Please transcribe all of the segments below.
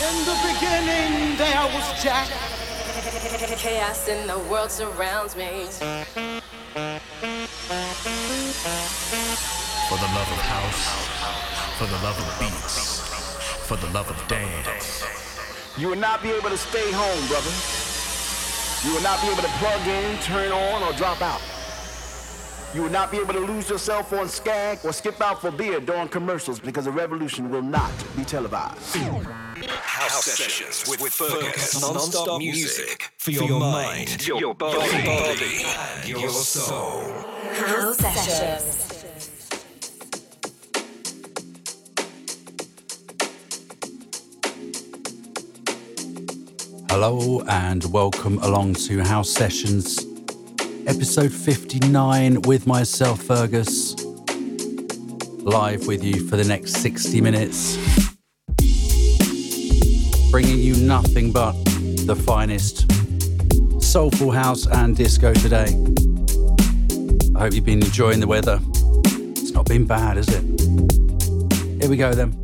In the beginning, there was Jack. Chaos in the world surrounds me. For the love of house, for the love of beats, for the love of dance. You will not be able to stay home, brother. You will not be able to plug in, turn on, or drop out. You will not be able to lose yourself on Skag or skip out for beer during commercials because the revolution will not be televised. House sessions with, with Fergus. Non-stop music for your mind, your body, and your soul. House sessions. Hello and welcome along to House Sessions, episode 59 with myself, Fergus. Live with you for the next 60 minutes. Bringing you nothing but the finest soulful house and disco today. I hope you've been enjoying the weather. It's not been bad, has it? Here we go then.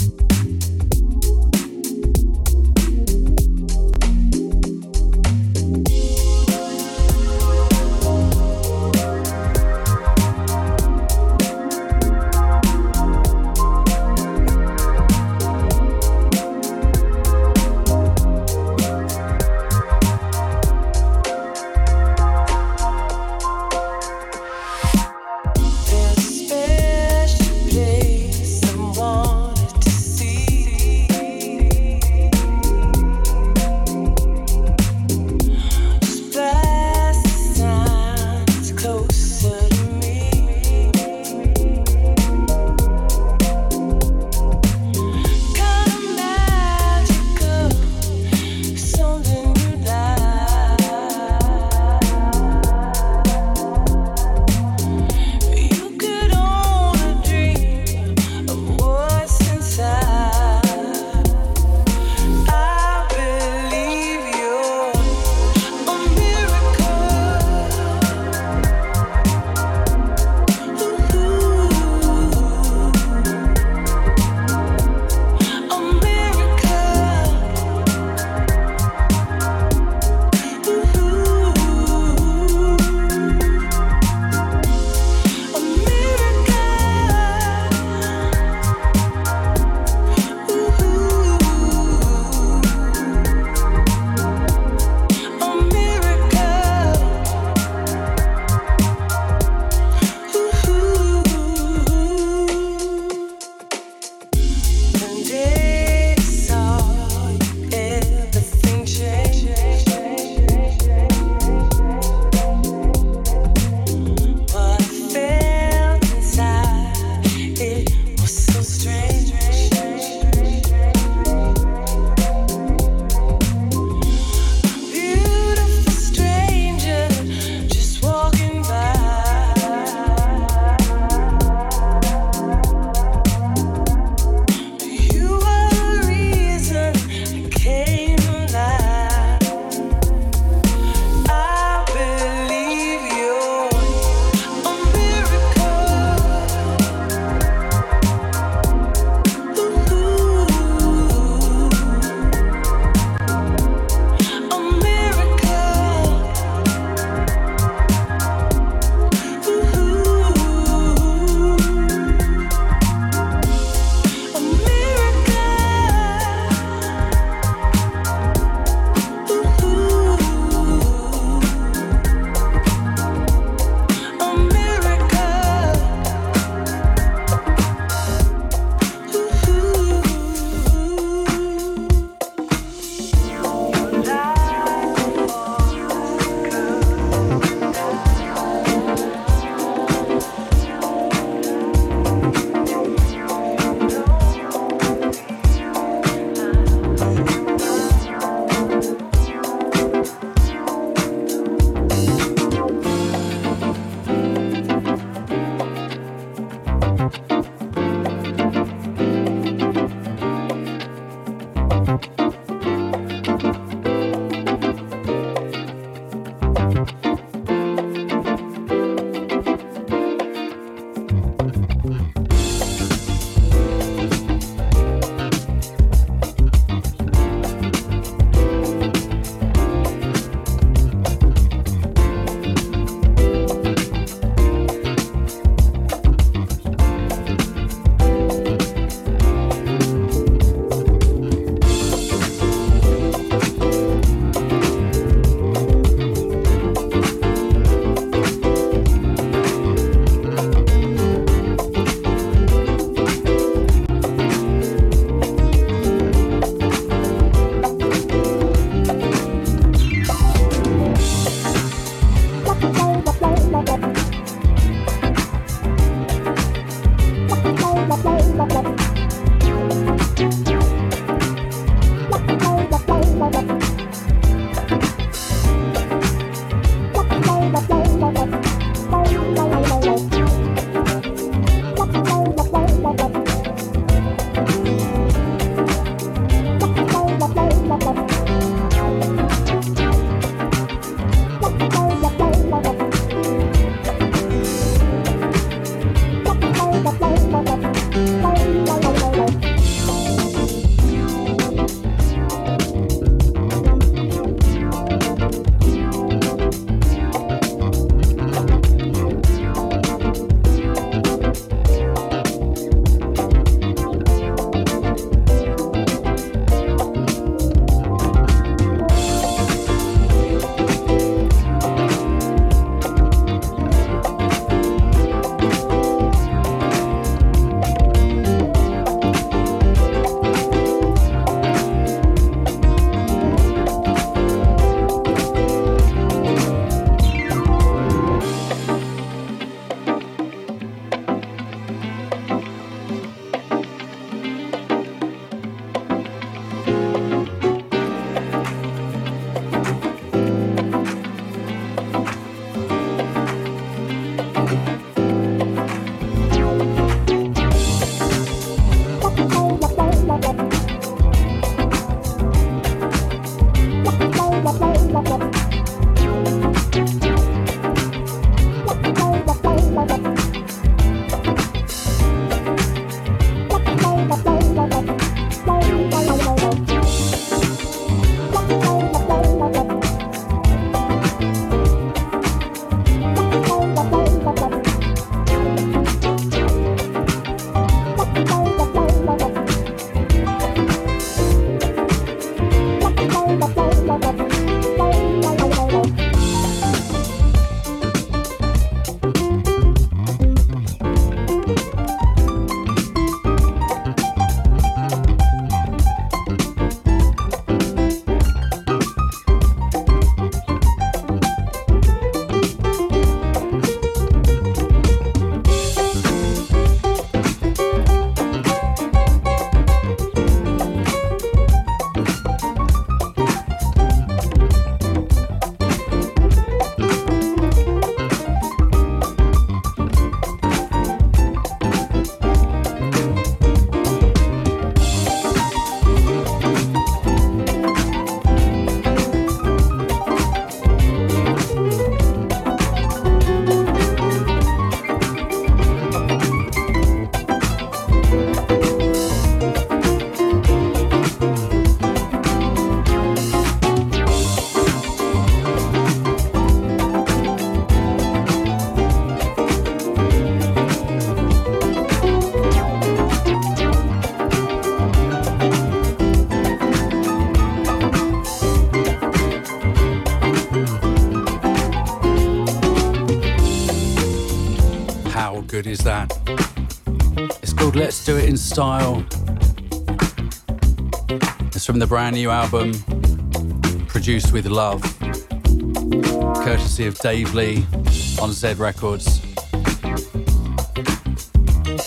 In Style. It's from the brand new album, Produced with Love, courtesy of Dave Lee on Z Records.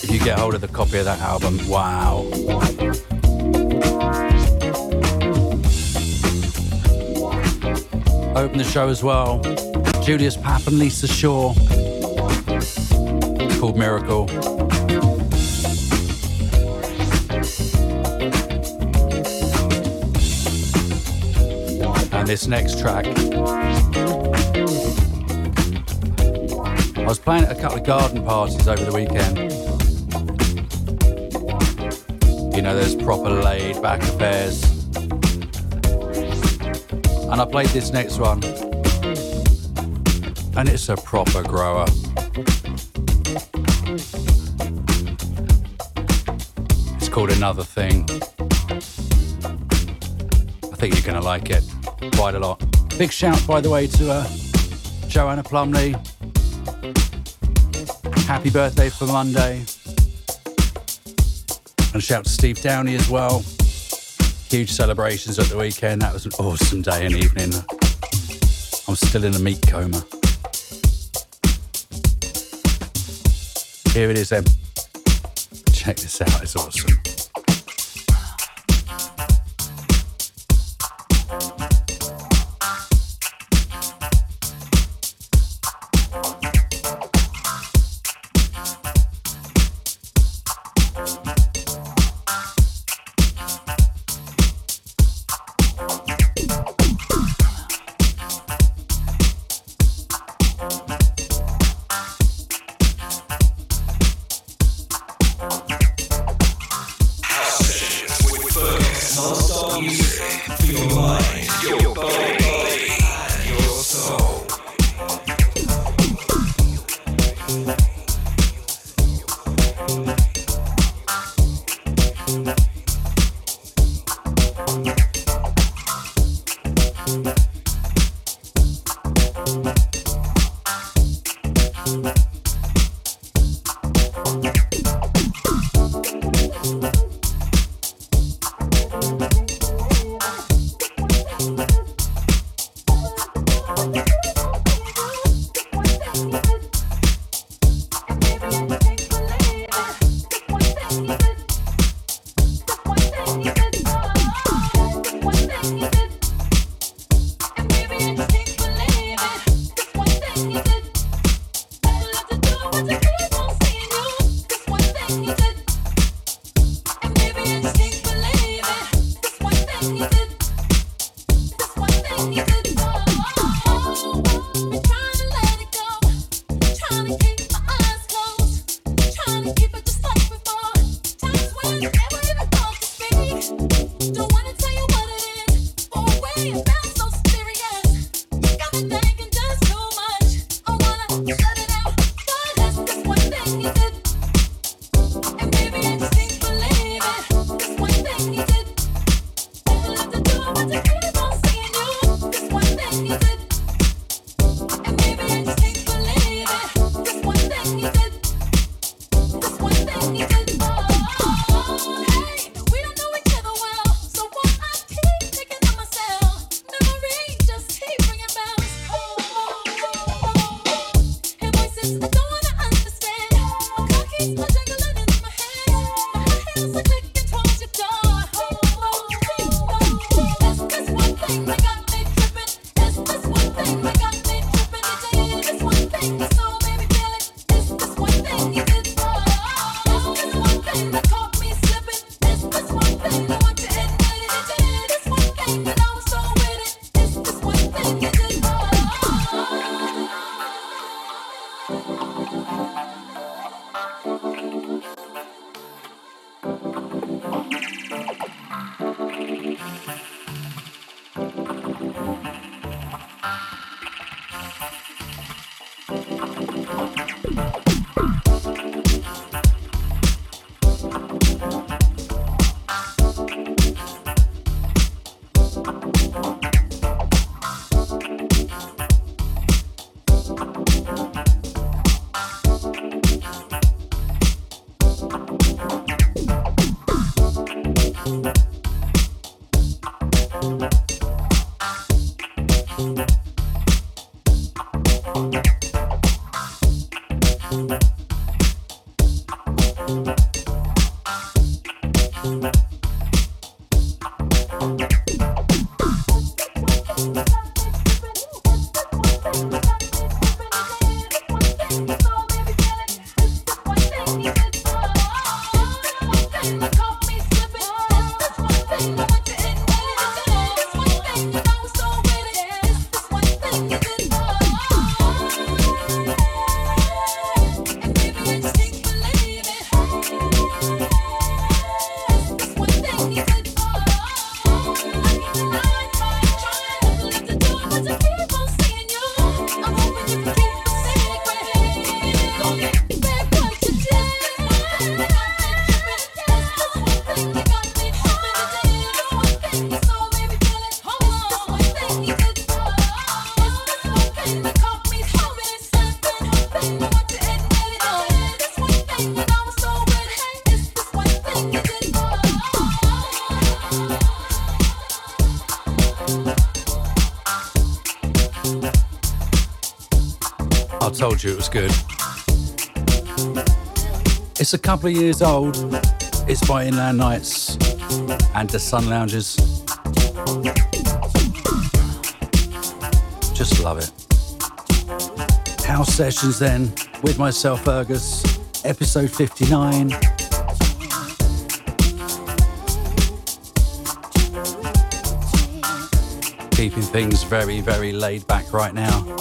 If you get hold of the copy of that album, wow. Open the show as well. Julius Papp and Lisa Shaw. It's called Miracle. This next track. I was playing at a couple of garden parties over the weekend. You know, there's proper laid back affairs. And I played this next one. And it's a proper grower. It's called Another Thing. I think you're going to like it quite a lot. Big shout, by the way, to uh, Joanna Plumley. Happy birthday for Monday. And shout to Steve Downey as well. Huge celebrations at the weekend. That was an awesome day and evening. I'm still in a meat coma. Here it is then. Check this out, it's awesome. non-stop music for your mind, your body. Good. It's a couple of years old. It's by Inland Knights and the Sun Lounges. Just love it. House sessions then with myself, Fergus, episode 59. Keeping things very, very laid back right now.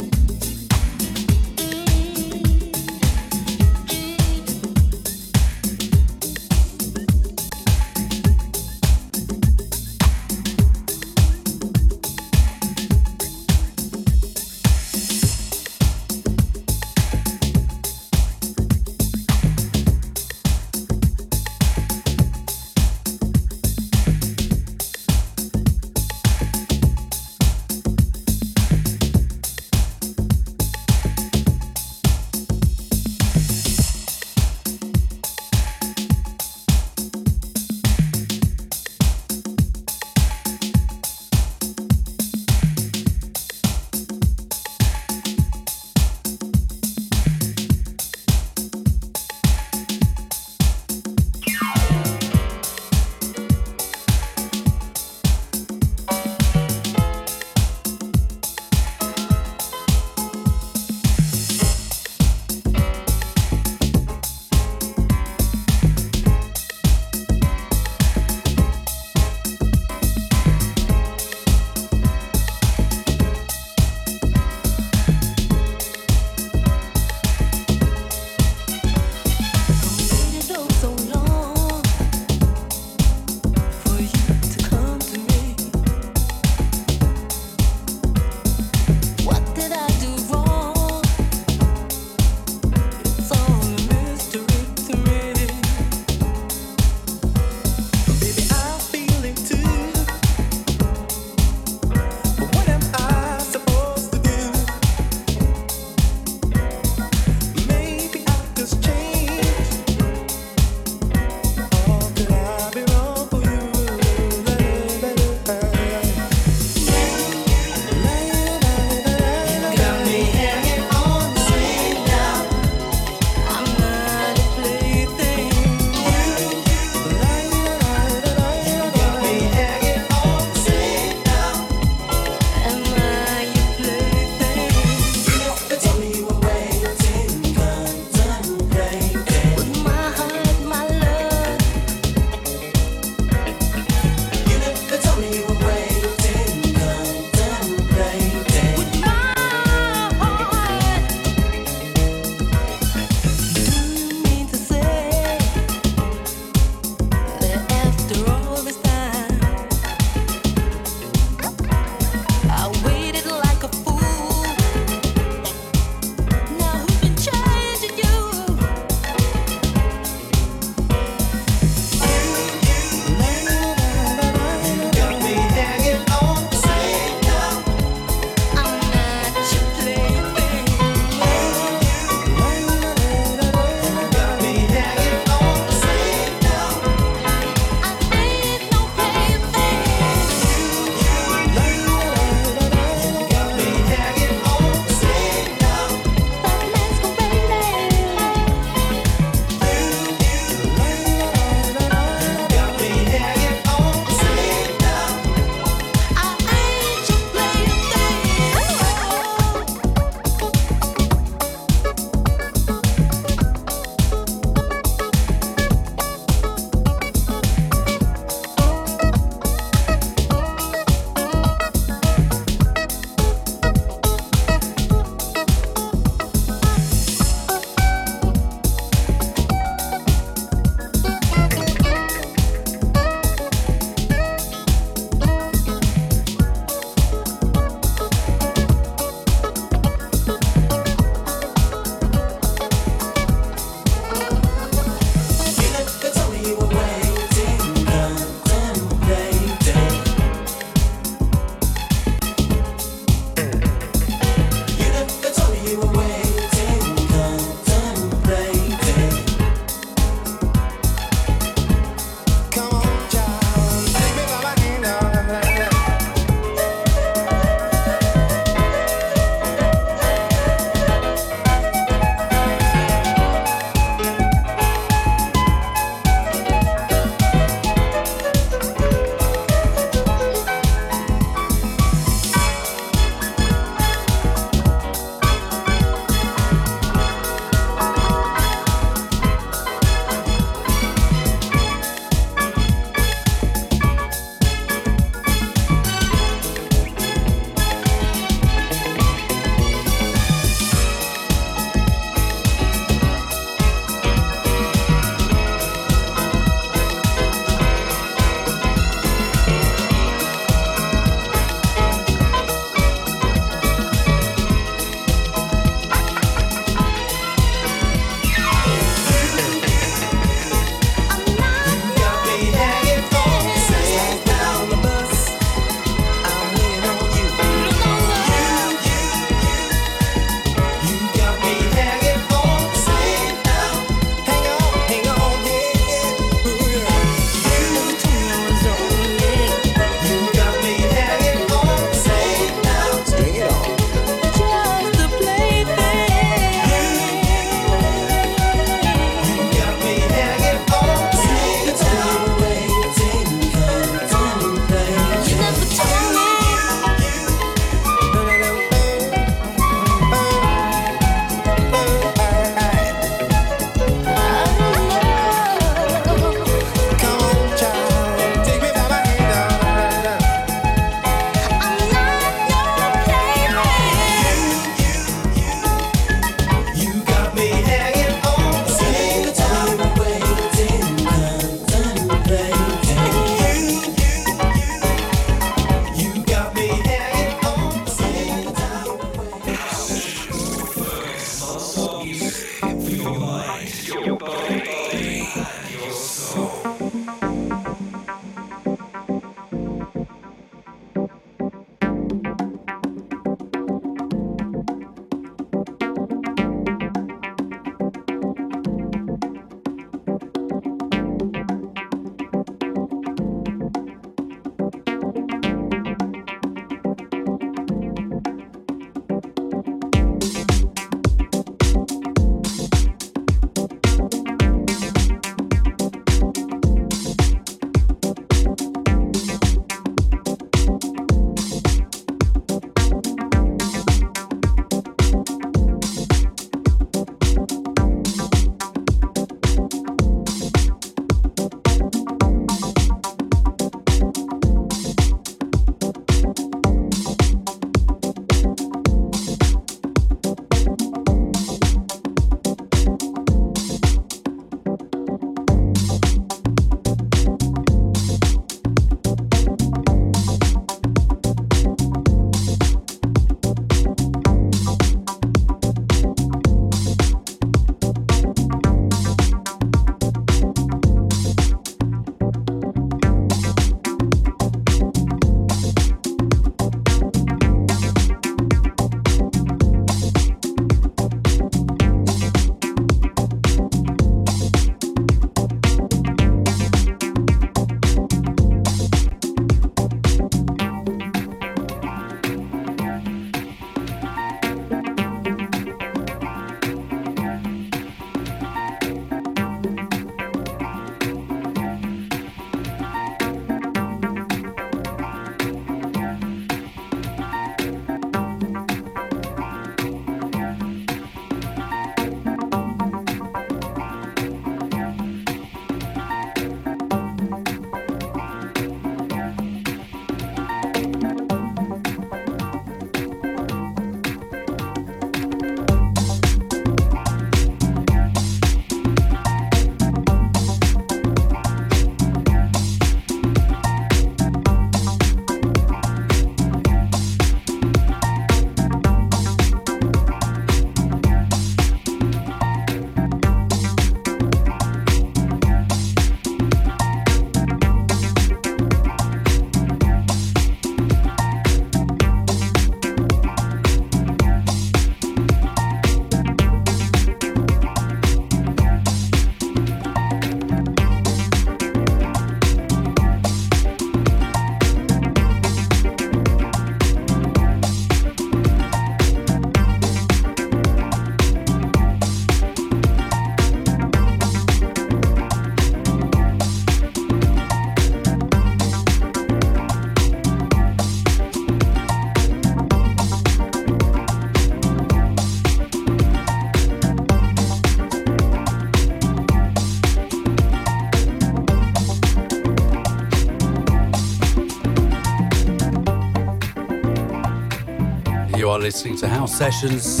Listening to House Sessions,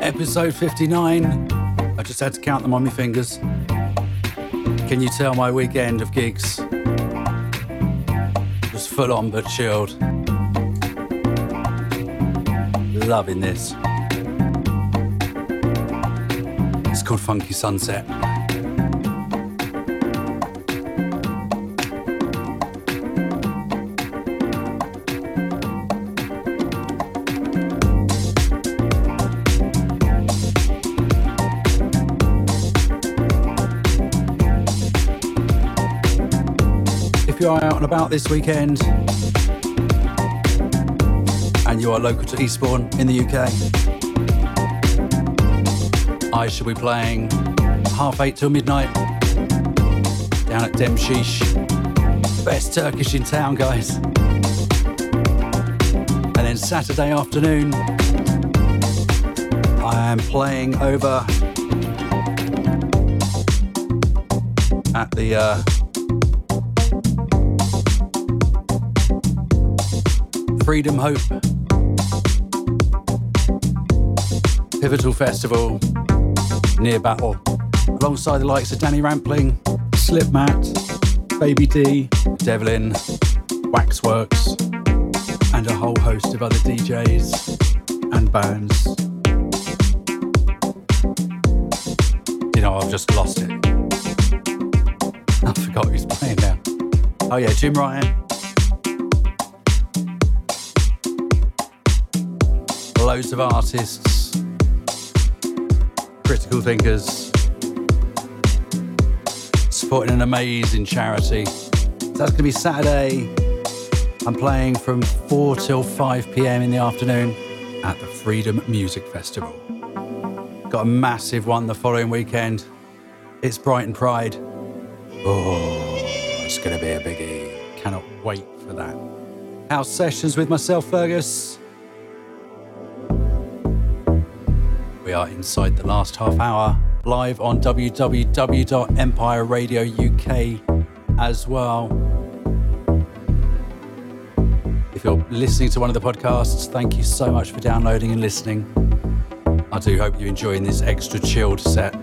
episode 59. I just had to count them on my fingers. Can you tell my weekend of gigs was full on but chilled? Loving this. It's called Funky Sunset. You are out and about this weekend and you are local to Eastbourne in the UK, I shall be playing half eight till midnight down at Demshish. Best Turkish in town, guys. And then Saturday afternoon, I am playing over at the uh, Freedom Hope. Pivotal Festival, Near Battle, alongside the likes of Danny Rampling, Slipmatt, Baby D, Devlin, Waxworks, and a whole host of other DJs and bands. You know, I've just lost it. I forgot who's playing now. Oh yeah, Jim Ryan. Loads of artists, critical thinkers, supporting an amazing charity. That's going to be Saturday. I'm playing from 4 till 5 pm in the afternoon at the Freedom Music Festival. Got a massive one the following weekend. It's Brighton Pride. Oh, it's going to be a biggie. Cannot wait for that. House sessions with myself, Fergus. Are inside the last half hour, live on www.empire radio UK as well. If you're listening to one of the podcasts, thank you so much for downloading and listening. I do hope you're enjoying this extra chilled set.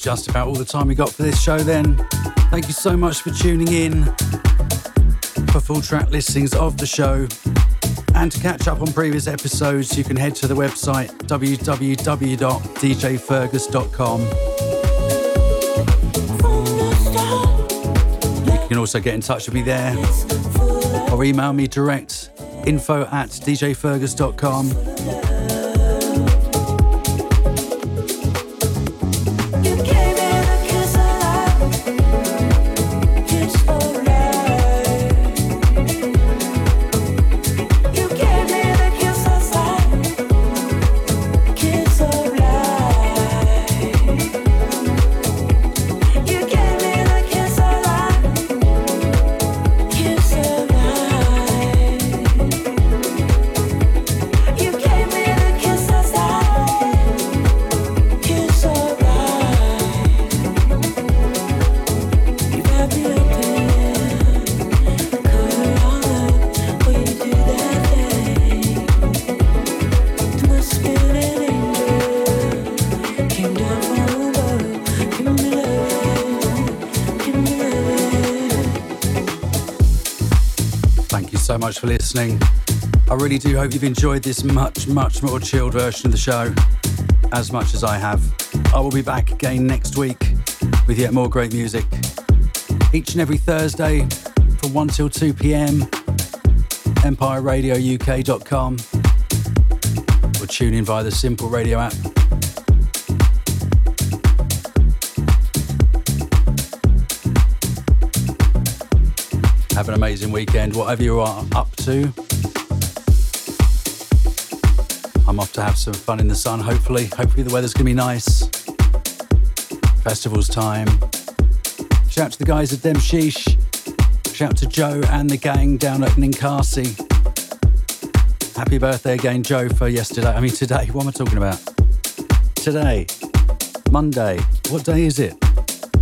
Just about all the time we got for this show then. Thank you so much for tuning in. For full track listings of the show and to catch up on previous episodes, you can head to the website www.djfergus.com. You can also get in touch with me there or email me direct info at djfergus.com. listening. I really do hope you've enjoyed this much, much more chilled version of the show as much as I have. I will be back again next week with yet more great music. Each and every Thursday from 1 till 2 pm, empireradiouk.com, or tune in via the Simple Radio app. Have an amazing weekend, whatever you are up to. I'm off to have some fun in the sun, hopefully. Hopefully, the weather's going to be nice. Festival's time. Shout out to the guys at Dem Sheesh. Shout out to Joe and the gang down at Ninkasi. Happy birthday again, Joe, for yesterday. I mean, today. What am I talking about? Today. Monday. What day is it?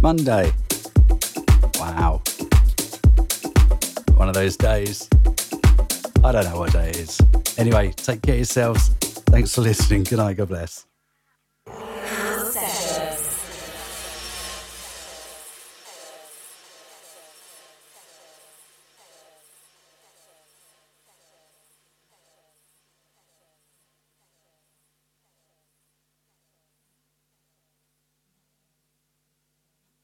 Monday. Wow one of those days. I don't know what day it is. Anyway, take care of yourselves. Thanks for listening. Good night. God bless.